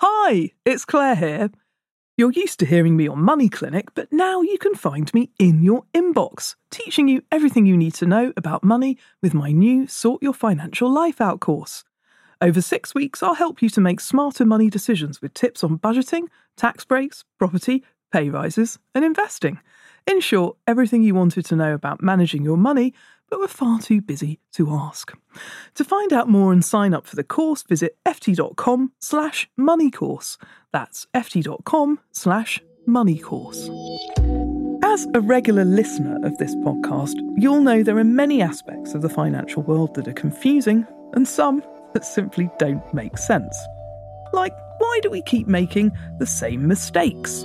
Hi, it's Claer here. You're used to hearing me on Money Clinic, but now you can find me in your inbox, teaching you everything you need to know about money with my new Sort Your Financial Life Out course. Over six weeks, I'll help you to make smarter money decisions with tips on budgeting, tax breaks, property, pay rises, and investing. In short, everything you wanted to know about managing your money but were far too busy to ask. To find out more and sign up for the course, visit ft.com slash moneycourse. That's ft.com slash moneycourse. As a regular listener of this podcast, you'll know there are many aspects of the financial world that are confusing and some that simply don't make sense. Like, why do we keep making the same mistakes?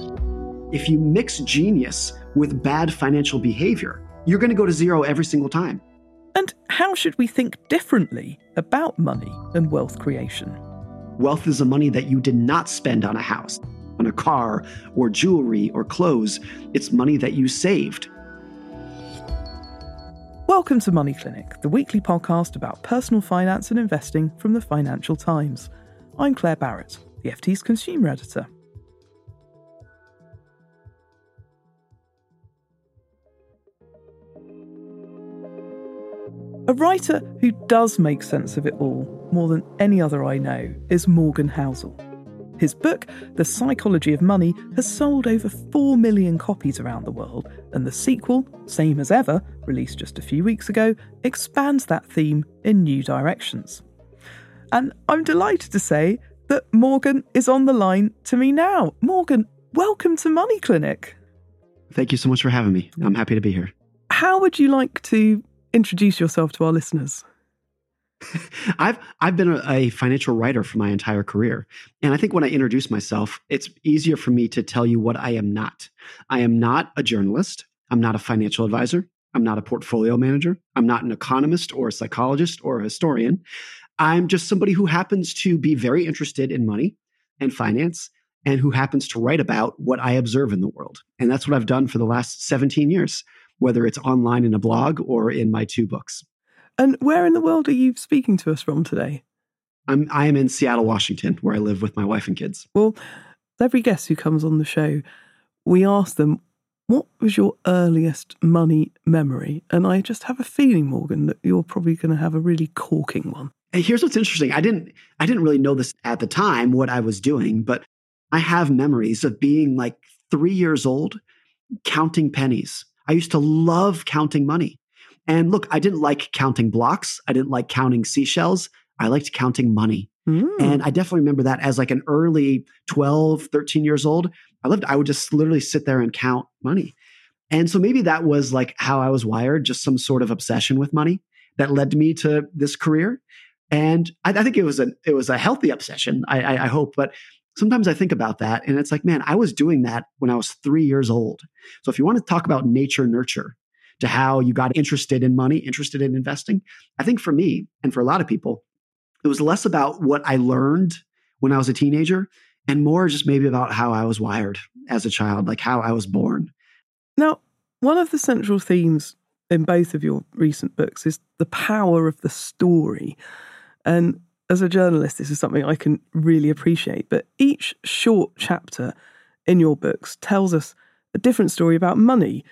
If you mix genius with bad financial behavior, you're going to go to zero every single time. And how should we think differently about money and wealth creation? Wealth is the money that you did not spend on a house, on a car, or jewelry or clothes. It's money that you saved. Welcome to Money Clinic, the weekly podcast about personal finance and investing from the Financial Times. I'm Claer Barrett, the FT's consumer editor. A writer who does make sense of it all more than any other I know is Morgan Housel. His book, The Psychology of Money, has sold over 4 million copies around the world, and the sequel, Same as Ever, released just a few weeks ago, expands that theme in new directions. And I'm delighted to say that Morgan is on the line to me now. Morgan, welcome to Money Clinic. Thank you so much for having me. I'm happy to be here. How would you like to introduce yourself to our listeners? I've I've been a, a, financial writer for my entire career, and I think when I introduce myself, it's easier for me to tell you what I am not. I am not a journalist. I'm not a financial advisor. I'm not a portfolio manager. I'm not an economist or a psychologist or a historian. I'm just somebody who happens to be very interested in money and finance and who happens to write about what I observe in the world. And that's what I've done for the last 17 years whether it's online in a blog or in my two books. And where in the world are you speaking to us from today? I'm I am in Seattle, Washington, where I live with my wife and kids. Well, every guest who comes on the show, we ask them, what was your earliest money memory? And I just have a feeling, Morgan, that you're probably going to have a really corking one. here's what's interesting. I didn't I didn't really know this at the time what I was doing, but I have memories of being like 3 years old counting pennies I used to love counting money. And look, I didn't like counting blocks. I didn't like counting seashells. I liked counting money. Mm. And I definitely remember that as like an early 12, 13 years old. I loved, I would just literally sit there and count money. And so maybe that was like how I was wired, just some sort of obsession with money that led me to this career. And I, I think it was a it was a healthy obsession. I, I, I hope, but sometimes I think about that and it's like, man, I was doing that when I was three years old. So if you want to talk about nature nurture to how you got interested in money, interested in investing, I think for me and for a lot of people, it was less about what I learned when I was a teenager and more just maybe about how I was wired as a child, like how I was born. Now, one of the central themes in both of your recent books is the power of the story. And as a journalist, this is something I can really appreciate. But each short chapter in your books tells us a different story about money,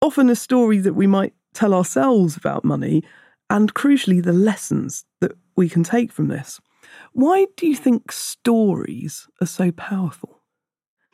often a story that we might tell ourselves about money, and crucially, the lessons that we can take from this. Why do you think stories are so powerful?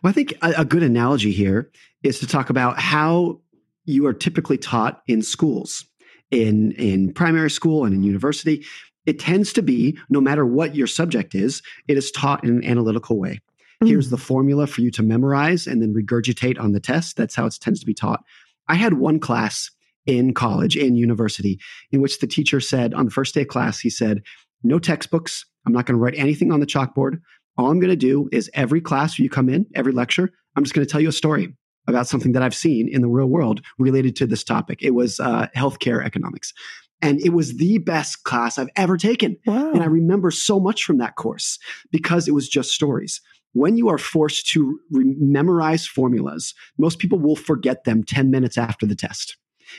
Well, I think a, a good analogy here is to talk about how you are typically taught in schools in in primary school and in university it tends to be no matter what your subject is, it is taught in an analytical way. Mm. Here's the formula for you to memorize and then regurgitate on the test. That's how it tends to be taught. I had one class in college, in university, in which the teacher said on the first day of class, he said, no textbooks. I'm not going to write anything on the chalkboard. All I'm going to do is every class you come in, every lecture, I'm just going to tell you a story about something that I've seen in the real world related to this topic. It was uh, healthcare economics. And it was the best class I've ever taken. Wow. And I remember so much from that course because it was just stories. When you are forced to re- memorize formulas, most people will forget them 10 minutes after the test.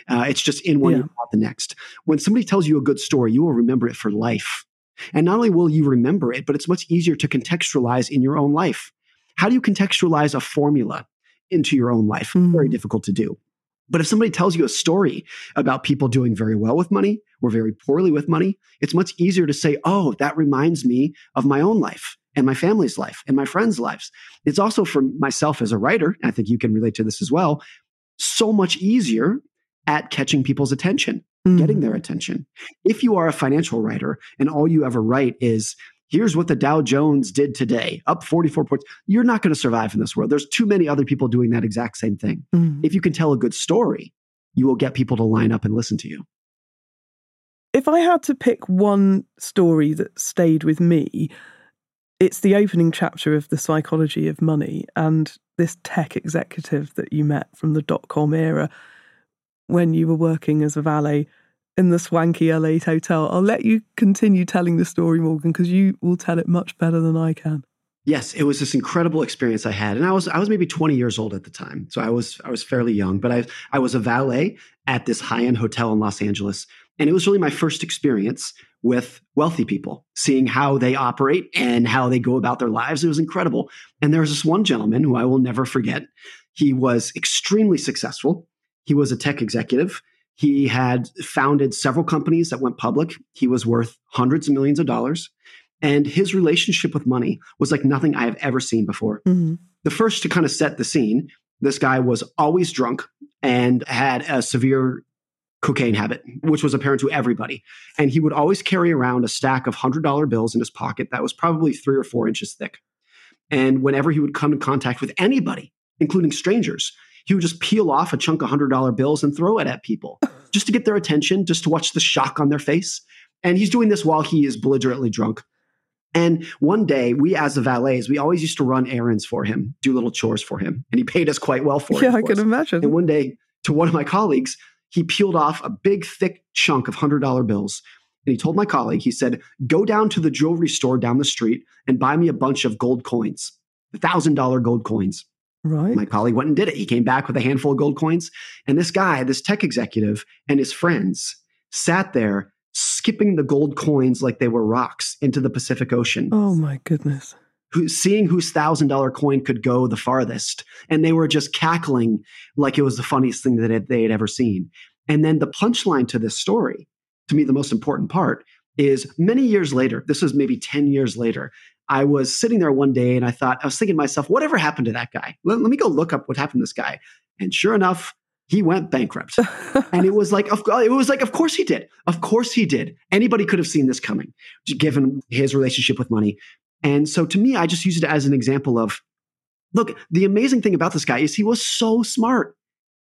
Uh, it's just in one Yeah. out the next. When somebody tells you a good story, you will remember it for life. And not only will you remember it, but it's much easier to contextualize in your own life. How do you contextualize a formula into your own life? Mm. Very difficult to do. But if somebody tells you a story about people doing very well with money or very poorly with money, it's much easier to say, oh, that reminds me of my own life and my family's life and my friends' lives. It's also for myself as a writer, I think you can relate to this as well, so much easier at catching people's attention Mm. getting their attention. If you are a financial writer and all you ever write is, here's what the Dow Jones did today, up 44 points, you're not going to survive in this world. There's too many other people doing that exact same thing. Mm. If you can tell a good story, you will get people to line up and listen to you. If I had to pick one story that stayed with me, it's the opening chapter of The Psychology of Money and this tech executive that you met from the dot com era when you were working as a valet in the swanky LA hotel. I'll let you continue telling the story, Morgan, because you will tell it much better than I can. Yes, it was this incredible experience I had, and I was I was maybe 20 years old at the time, so I was I was fairly young. But I I was a valet at this high end hotel in Los Angeles, and it was really my first experience with wealthy people, seeing how they operate and how they go about their lives. It was incredible. And there was this one gentleman who I will never forget. He was extremely successful. He was a tech executive. He had founded several companies that went public. He was worth hundreds of millions of dollars. And his relationship with money was like nothing I have ever seen before. Mm. The first to kind of set the scene, this guy was always drunk and had a severe cocaine habit, which was apparent to everybody. And he would always carry around a stack of $100 bills in his pocket that was probably three or four inches thick. And whenever he would come in contact with anybody, including strangers, he would just peel off a chunk of $100 bills and throw it at people just to get their attention, just to watch the shock on their face. And he's doing this while he is belligerently drunk. And one day, we as the valets, we always used to run errands for him, do little chores for him. And he paid us quite well for it. Yeah, I can imagine. And one day, to one of my colleagues, he peeled off a big, thick chunk of $100 bills. And he told my colleague, he said, Go down to the jewelry store down the street and buy me a bunch of gold coins, $1,000 gold coins. Right. My colleague went and did it. He came back with a handful of gold coins. And this guy, this tech executive, and his friends sat there skipping the gold coins like they were rocks into the Pacific Ocean oh my goodness. who, seeing whose thousand dollar coin could go the farthest. And they were just cackling like it was the funniest thing that they had ever seen. And then the punchline to this story, to me, the most important part is many years later, this was maybe 10 years later, I was sitting there one day and I thought, I was thinking to myself, whatever happened to that guy? Let, let me go look up what happened to this guy. And sure enough, he went bankrupt. and it was like, of, it was like, of course he did. Of course he did. Anybody could have seen this coming, given his relationship with money. And so to me, I just use it as an example of look, the amazing thing about this guy is he was so smart.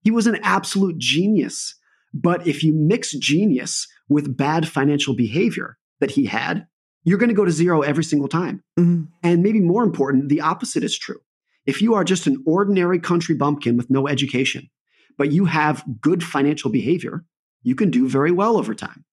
He was an absolute genius. But if you mix genius with bad financial behavior that he had, you're going to go to zero every single time. Mm. And maybe more important, the opposite is true. If you are just an ordinary country bumpkin with no education, but you have good financial behavior, you can do very well over time.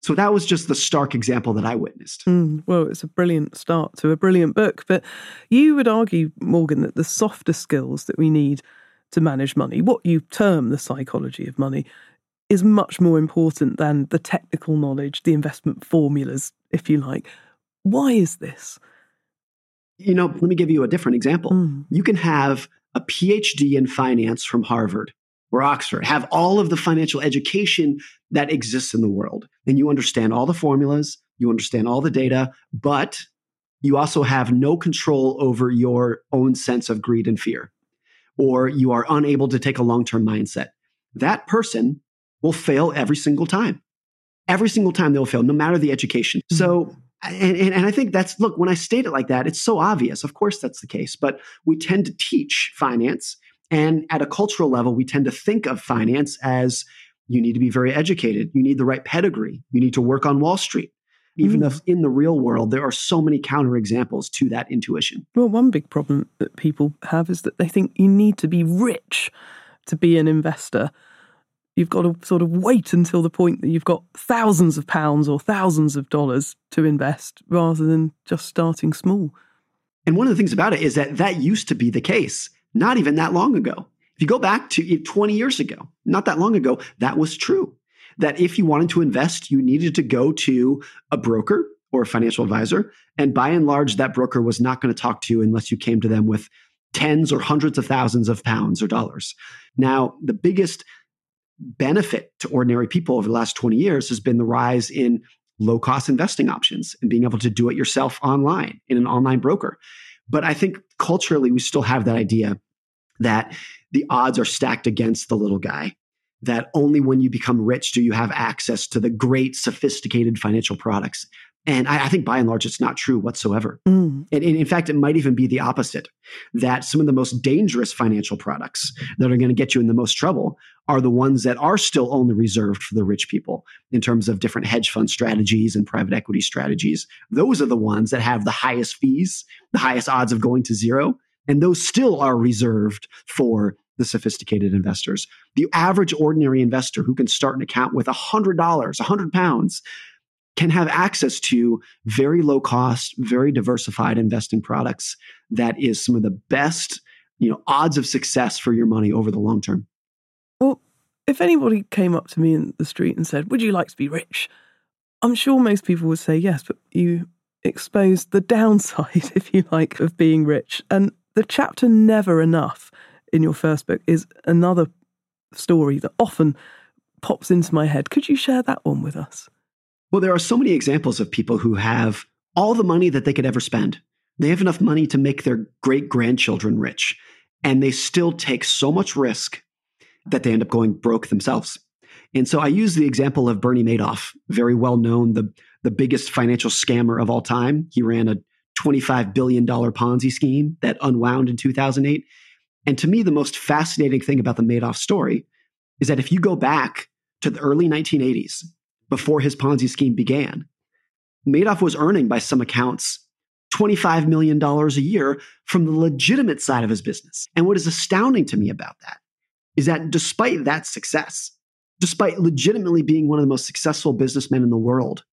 So that was just the stark example that I witnessed. Mm, well, it's a brilliant start to a brilliant book. But you would argue, Morgan, that the softer skills that we need to manage money, what you term the psychology of money, is much more important than the technical knowledge, the investment formulas, if you like. Why is this? You know, let me give you a different example. Mm, You can have a PhD in finance from Harvard or Oxford, have all of the financial education that exists in the world, and you understand all the formulas, you understand all the data, but you also have no control over your own sense of greed and fear, or you are unable to take a long term mindset. That person will fail every single time. Every single time they'll fail, no matter the education. So, and, and, and I think that's, look, when I state it like that, it's so obvious. Of course, that's the case. But we tend to teach finance. And at a cultural level, we tend to think of finance as you need to be very educated. You need the right pedigree. You need to work on Wall Street. even Mm. if in the real world there are so many counterexamples to that intuition. Well, one big problem that people have is that they think you need to be rich to be an investor. You've got to sort of wait until the point that you've got thousands of pounds or thousands of dollars to invest rather than just starting small. And one of the things about it is that that used to be the case, not even that long ago. If you go back to 20 years ago, not that long ago, that was true. That if you wanted to invest, you needed to go to a broker or a financial advisor. And by and large, that broker was not going to talk to you unless you came to them with tens or hundreds of thousands of pounds or dollars. Now, the biggest benefit to ordinary people over the last 20 years has been the rise in low cost investing options and being able to do it yourself online in an online broker. But I think culturally, we still have that idea that the odds are stacked against the little guy, that only when you become rich do you have access to the great, sophisticated financial products. And I, I think by and large, it's not true whatsoever. Mm. And, and in fact, it might even be the opposite that some of the most dangerous financial products that are going to get you in the most trouble are the ones that are still only reserved for the rich people in terms of different hedge fund strategies and private equity strategies. Those are the ones that have the highest fees, the highest odds of going to zero. And those still are reserved for the sophisticated investors. The average ordinary investor who can start an account with $100, 100 pounds, can have access to very low cost, very diversified investing products that is some of the best, you know, odds of success for your money over the long term. Well, if anybody came up to me in the street and said, Would you like to be rich? I'm sure most people would say yes, but you exposed the downside, if you like, of being rich. And the chapter Never Enough in your first book is another story that often pops into my head. Could you share that one with us? Well, there are so many examples of people who have all the money that they could ever spend. They have enough money to make their great grandchildren rich, and they still take so much risk that they end up going broke themselves. And so I use the example of Bernie Madoff, very well known, the, the biggest financial scammer of all time. He ran a $25 billion Ponzi scheme that unwound in 2008. And to me, the most fascinating thing about the Madoff story is that if you go back to the early 1980s, before his Ponzi scheme began, Madoff was earning, by some accounts, $25 million a year from the legitimate side of his business. And what is astounding to me about that is that despite that success, despite legitimately being one of the most successful businessmen in the world,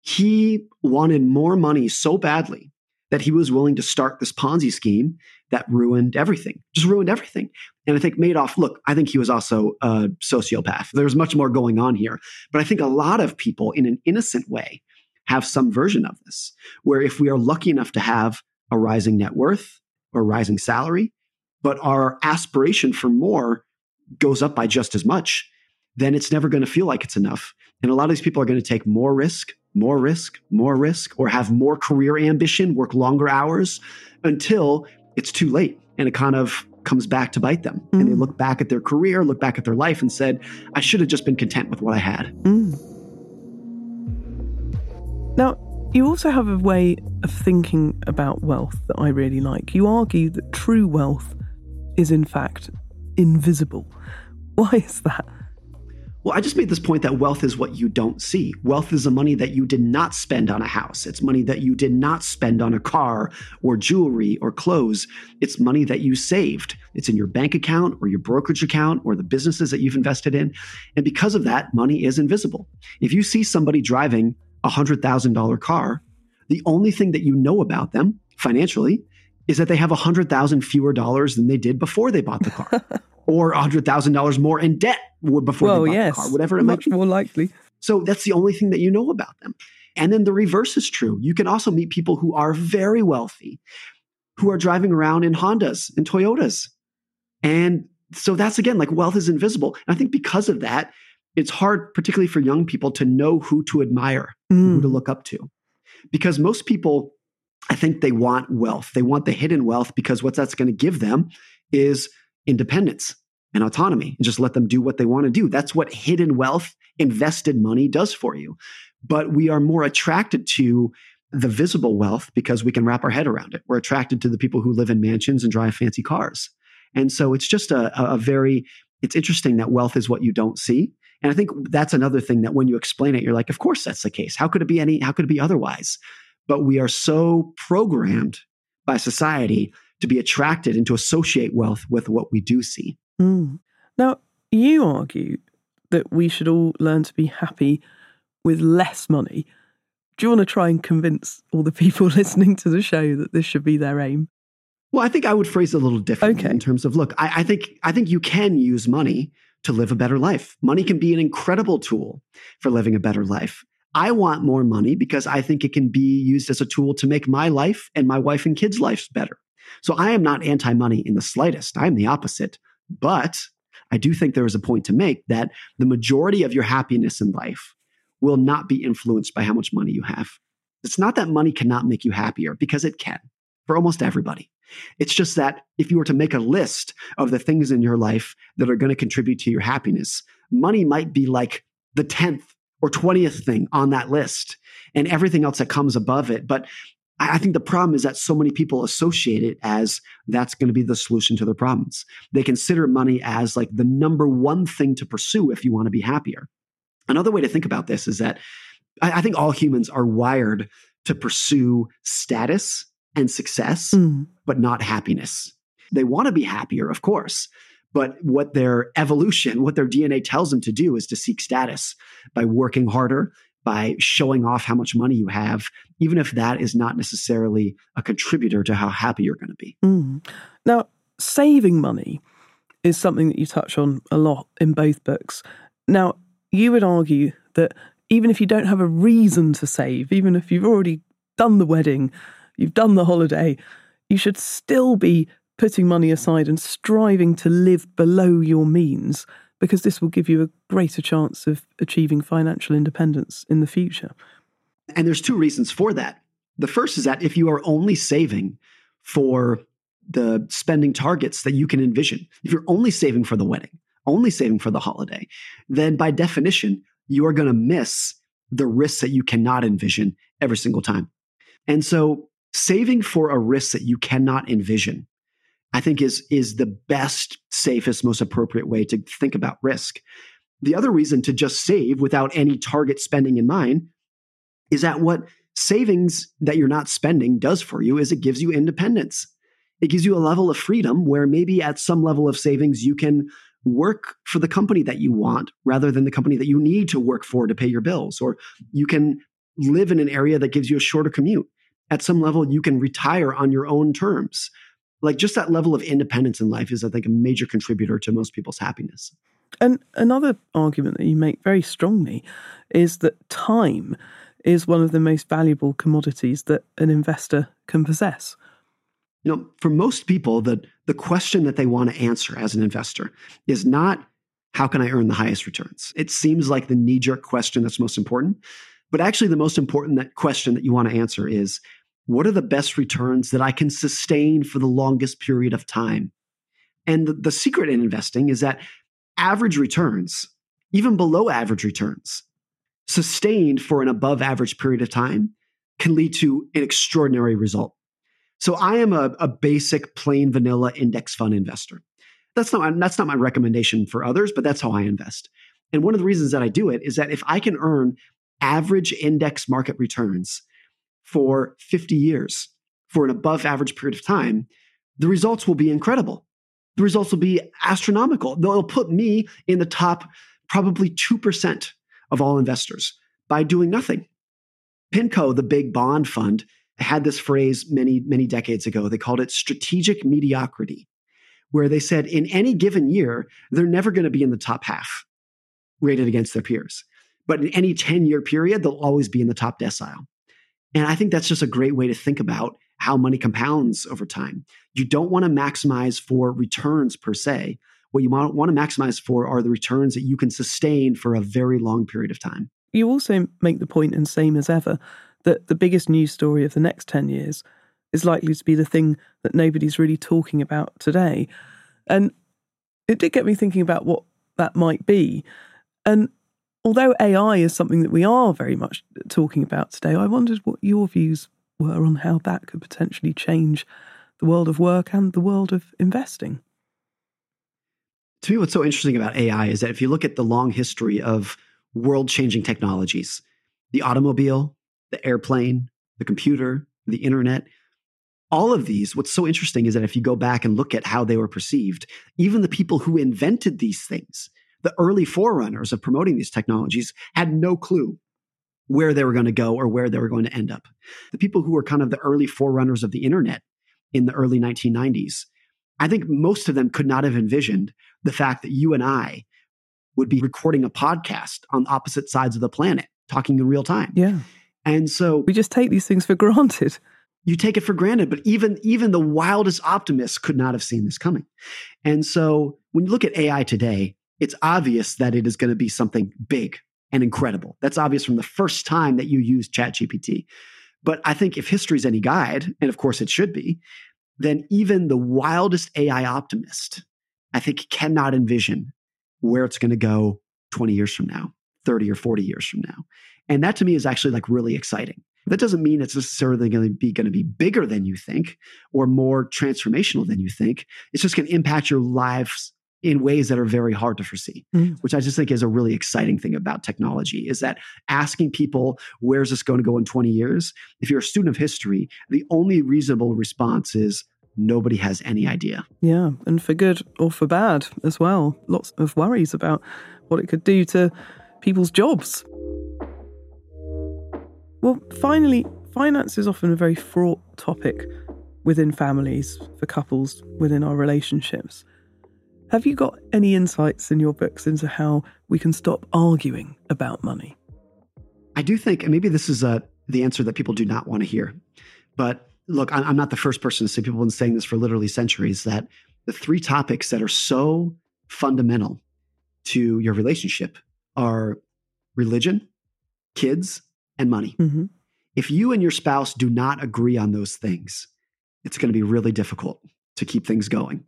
he wanted more money so badly that he was willing to start this Ponzi scheme that ruined everything, just ruined everything. And I think Madoff, look, I think he was also a sociopath. There's much more going on here. But I think a lot of people, in an innocent way, have some version of this, where if we are lucky enough to have a rising net worth or rising salary, but our aspiration for more goes up by just as much, then it's never going to feel like it's enough. And a lot of these people are going to take more risk, more risk, more risk, or have more career ambition, work longer hours until it's too late. And it kind of comes back to bite them. Mm. And they look back at their career, look back at their life, and said, I should have just been content with what I had. Mm. Now, you also have a way of thinking about wealth that I really like. You argue that true wealth is, in fact, invisible. Why is that? Well, I just made this point that wealth is what you don't see. Wealth is the money that you did not spend on a house. It's money that you did not spend on a car or jewelry or clothes. It's money that you saved. It's in your bank account or your brokerage account or the businesses that you've invested in. And because of that, money is invisible. If you see somebody driving a $100,000 car, the only thing that you know about them financially is that they have 100,000 fewer dollars than they did before they bought the car. or $100,000 more in debt before well, they bought yes, the car, whatever it much might be. more likely. So that's the only thing that you know about them. And then the reverse is true. You can also meet people who are very wealthy, who are driving around in Hondas and Toyotas. And so that's again like wealth is invisible. And I think because of that, it's hard, particularly for young people, to know who to admire, Mm. who to look up to. Because most people, I think they want wealth. They want the hidden wealth because what that's going to give them is independence and autonomy and just let them do what they want to do. That's what hidden wealth, invested money does for you. But we are more attracted to the visible wealth because we can wrap our head around it. We're attracted to the people who live in mansions and drive fancy cars. And so it's just a, a very, it's interesting that wealth is what you don't see. And I think that's another thing that when you explain it, you're like, of course that's the case. How could it be any, how could it be otherwise? But we are so programmed by society to be attracted and to associate wealth with what we do see. Mm. Now, you argue that we should all learn to be happy with less money. Do you want to try and convince all the people listening to the show that this should be their aim? Well, I think I would phrase it a little differently Okay. in terms of look, I, I think I think you can use money to live a better life. Money can be an incredible tool for living a better life. I want more money because I think it can be used as a tool to make my life and my wife and kids' lives better. So I am not anti money in the slightest. I'm the opposite. But I do think there is a point to make that the majority of your happiness in life will not be influenced by how much money you have. It's not that money cannot make you happier because it can for almost everybody. It's just that if you were to make a list of the things in your life that are going to contribute to your happiness, money might be like the 10th or 20th thing on that list and everything else that comes above it. But I think the problem is that so many people associate it as that's going to be the solution to their problems. They consider money as like the number one thing to pursue if you want to be happier. Another way to think about this is that I, I think all humans are wired to pursue status and success Mm. but not happiness. They want to be happier, of course, but what their evolution, what their DNA tells them to do is to seek status by working harder, by showing off how much money you have, even if that is not necessarily a contributor to how happy you're going to be. Mm. Now, saving money is something that you touch on a lot in both books. Now, you would argue that even if you don't have a reason to save, even if you've already done the wedding, you've done the holiday, you should still be putting money aside and striving to live below your means because this will give you a greater chance of achieving financial independence in the future. And there's two reasons for that. The first is that if you are only saving for the spending targets that you can envision, if you're only saving for the wedding, only saving for the holiday, then by definition, you are going to miss the risks that you cannot envision every single time. And so saving for a risk that you cannot envision, I think is, is the best, safest, most appropriate way to think about risk. The other reason to just save without any target spending in mind is that what savings that you're not spending does for you is it gives you independence. It gives you a level of freedom where maybe at some level of savings you can work for the company that you want rather than the company that you need to work for to pay your bills or you can live in an area that gives you a shorter commute. At some level you can retire on your own terms. Like just that level of independence in life is I think a major contributor to most people's happiness. And another argument that you make very strongly is that time is one of the most valuable commodities that an investor can possess. You know, for most people, the, the question that they want to answer as an investor is not how can I earn the highest returns? It seems like the knee jerk question that's most important. But actually, the most important that question that you want to answer is what are the best returns that I can sustain for the longest period of time? And the, the secret in investing is that average returns, even below average returns, sustained for an above average period of time, can lead to an extraordinary result. So I am a, a basic plain vanilla index fund investor. That's not, that's not my recommendation for others, but that's how I invest. And one of the reasons that I do it is that if I can earn average index market returns for 50 years for an above average period of time, the results will be incredible. The results will be astronomical. They'll put me in the top probably 2% of all investors by doing nothing. PIMCO, the big bond fund, had this phrase many, many decades ago. They called it strategic mediocrity, where they said in any given year, they're never going to be in the top half rated against their peers. But in any 10 year period, they'll always be in the top decile. And I think that's just a great way to think about how money compounds over time. You don't want to maximize for returns per se. What you want to maximize for are the returns that you can sustain for a very long period of time. You also make the point, and same as ever, that the biggest news story of the next 10 years is likely to be the thing that nobody's really talking about today. And it did get me thinking about what that might be. And although AI is something that we are very much talking about today, I wondered what your views were on how that could potentially change the world of work and the world of investing. To me, what's so interesting about AI is that if you look at the long history of world changing technologies, the automobile, the airplane, the computer, the internet, all of these, what's so interesting is that if you go back and look at how they were perceived, even the people who invented these things, the early forerunners of promoting these technologies, had no clue where they were going to go or where they were going to end up. The people who were kind of the early forerunners of the internet in the early 1990s, I think most of them could not have envisioned the fact that you and I would be recording a podcast on opposite sides of the planet, talking in real time. Yeah. And so we just take these things for granted you take it for granted but even even the wildest optimists could not have seen this coming and so when you look at ai today it's obvious that it is going to be something big and incredible. That's obvious from the first time that you use chatgpt. But i think if history is any guide and of course it should be then even the wildest ai optimist i think cannot envision where it's going to go 20 years from now 30 or 40 years from now. And that to me is actually like really exciting. That doesn't mean it's necessarily going to be going to be bigger than you think or more transformational than you think. It's just going to impact your lives in ways that are very hard to foresee, mm. which I just think is a really exciting thing about technology is that asking people, where's this going to go in 20 years? If you're a student of history, the only reasonable response is nobody has any idea. Yeah, and for good or for bad as well. Lots of worries about what it could do to people's jobs. Well, finally, finance is often a very fraught topic within families, for couples, within our relationships. Have you got any insights in your books into how we can stop arguing about money? I do think, and maybe this is a, uh, the answer that people do not want to hear. But look, I'm not the first person to say, people have been saying this for literally centuries, that the three topics that are so fundamental to your relationship are religion, kids, and money. Mm-hmm. If you and your spouse do not agree on those things, it's going to be really difficult to keep things going.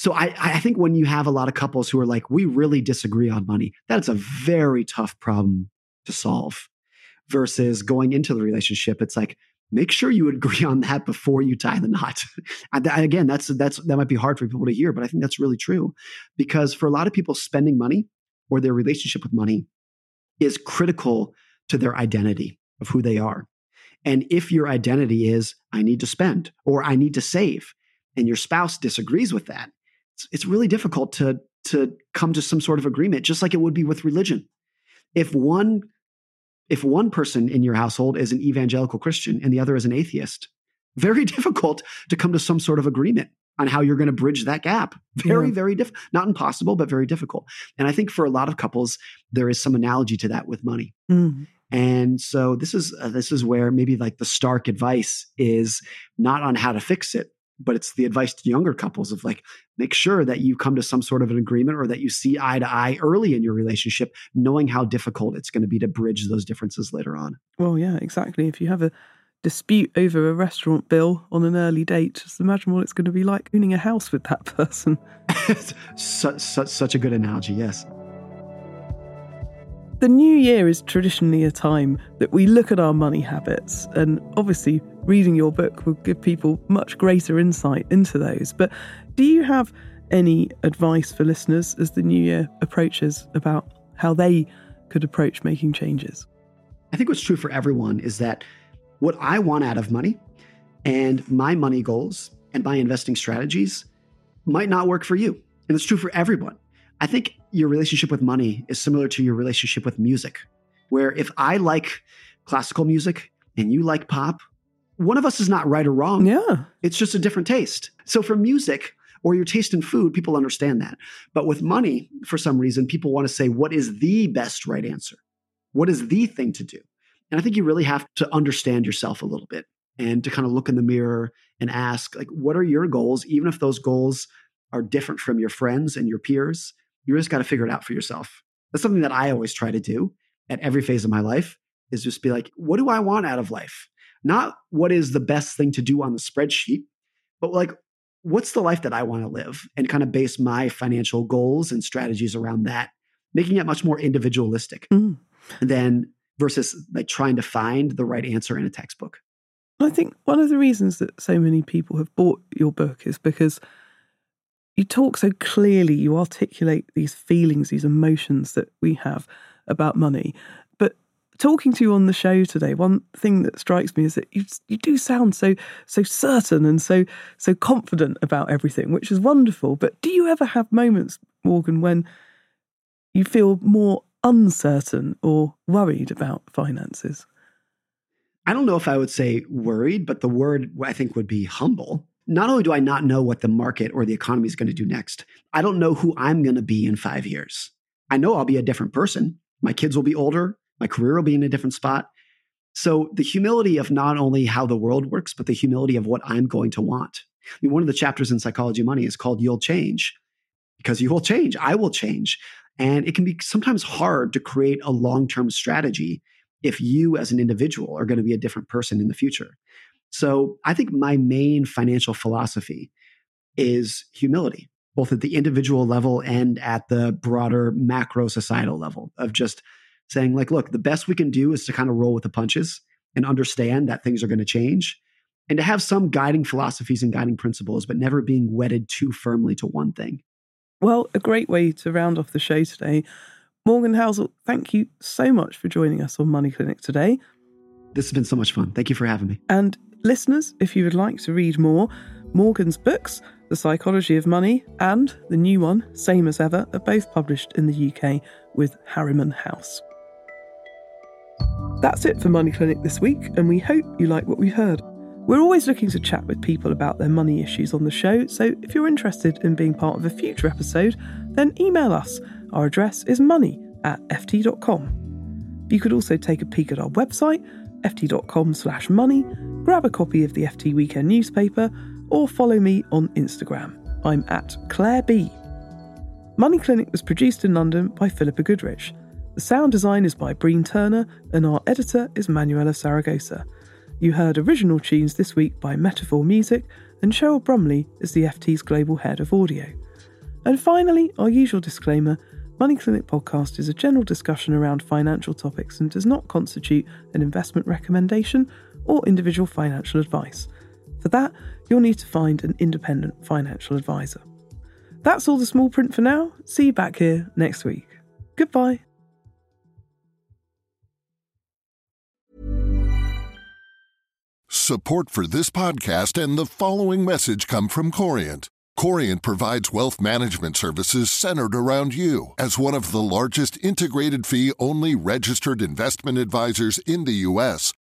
So I, I think when you have a lot of couples who are like, we really disagree on money, that's a very tough problem to solve. Versus going into the relationship, it's like, make sure you agree on that before you tie the knot. again, that's that's that might be hard for people to hear, but I think that's really true because for a lot of people, spending money or their relationship with money is critical to their identity of who they are. And if your identity is, I need to spend or I need to save, and your spouse disagrees with that, it's, it's really difficult to, to come to some sort of agreement, just like it would be with religion. If one if one person in your household is an evangelical Christian and the other is an atheist, very difficult to come to some sort of agreement on how you're going to bridge that gap. Very, yeah. very difficult. Not impossible, but very difficult. And I think for a lot of couples, there is some analogy to that with money. Mm. And so this is uh, this is where maybe like the stark advice is not on how to fix it, but it's the advice to younger couples of like make sure that you come to some sort of an agreement or that you see eye to eye early in your relationship knowing how difficult it's going to be to bridge those differences later on. Well yeah exactly. If you have a dispute over a restaurant bill on an early date just imagine what it's going to be like owning a house with that person. Such, such, such a good analogy yes the new year is traditionally a time that we look at our money habits, and obviously, reading your book will give people much greater insight into those. But do you have any advice for listeners as the new year approaches about how they could approach making changes? I think what's true for everyone is that what I want out of money and my money goals and my investing strategies might not work for you. And it's true for everyone. I think your relationship with money is similar to your relationship with music, where if I like classical music and you like pop, one of us is not right or wrong. Yeah. It's just a different taste. So for music or your taste in food, people understand that. But with money, for some reason, people want to say, what is the best right answer? What is the thing to do? And I think you really have to understand yourself a little bit and to kind of look in the mirror and ask, like, what are your goals? Even if those goals are different from your friends and your peers, you just got to figure it out for yourself. That's something that I always try to do at every phase of my life is just be like, what do I want out of life? Not what is the best thing to do on the spreadsheet, but like, what's the life that I want to live and kind of base my financial goals and strategies around that, making it much more individualistic mm. than versus like trying to find the right answer in a textbook. I think one of the reasons that so many people have bought your book is because you talk so clearly, you articulate these feelings, these emotions that we have about money. But talking to you on the show today, one thing that strikes me is that you you do sound so so certain and so so confident about everything, which is wonderful. But do you ever have moments, Morgan, when you feel more uncertain or worried about finances? I don't know if I would say worried, but the word I think would be humble. Not only do I not know what the market or the economy is going to do next, I don't know who I'm going to be in five years. I know I'll be a different person. My kids will be older, my career will be in a different spot. So, the humility of not only how the world works, but the humility of what I'm going to want. I mean, one of the chapters in Psychology Money is called You'll Change because you will change. I will change. And it can be sometimes hard to create a long term strategy if you as an individual are going to be a different person in the future. So I think my main financial philosophy is humility, both at the individual level and at the broader macro societal level of just saying, like, look, the best we can do is to kind of roll with the punches and understand that things are going to change and to have some guiding philosophies and guiding principles, but never being wedded too firmly to one thing. Well, a great way to round off the show today. Morgan Housel, thank you so much for joining us on Money Clinic today. This has been so much fun. Thank you for having me. And listeners, if you would like to read more, Morgan's books, The Psychology of Money, and the new one, Same as Ever, are both published in the UK with Harriman House. That's it for Money Clinic this week, and we hope you like what we heard. We're always looking to chat with people about their money issues on the show, so if you're interested in being part of a future episode, then email us. Our address is money at ft.com. You could also take a peek at our website, ft.com slash money, grab a copy of the FT Weekend newspaper, or follow me on Instagram. I'm at Claer B. Money Clinic was produced in London by Philippa Goodrich. The sound design is by Breen Turner, and our editor is Manuela Saragosa. You heard original tunes this week by Metaphor Music, and Cheryl Brumley is the FT's global head of audio. And finally, our usual disclaimer Money Clinic podcast is a general discussion around financial topics and does not constitute an investment recommendation or individual financial advice. For that, you'll need to find an independent financial advisor. That's all the small print for now. See you back here next week. Goodbye. Support for this podcast and the following message come from Corient. Corient provides wealth management services centered around you. As one of the largest integrated fee only registered investment advisors in the U.S.,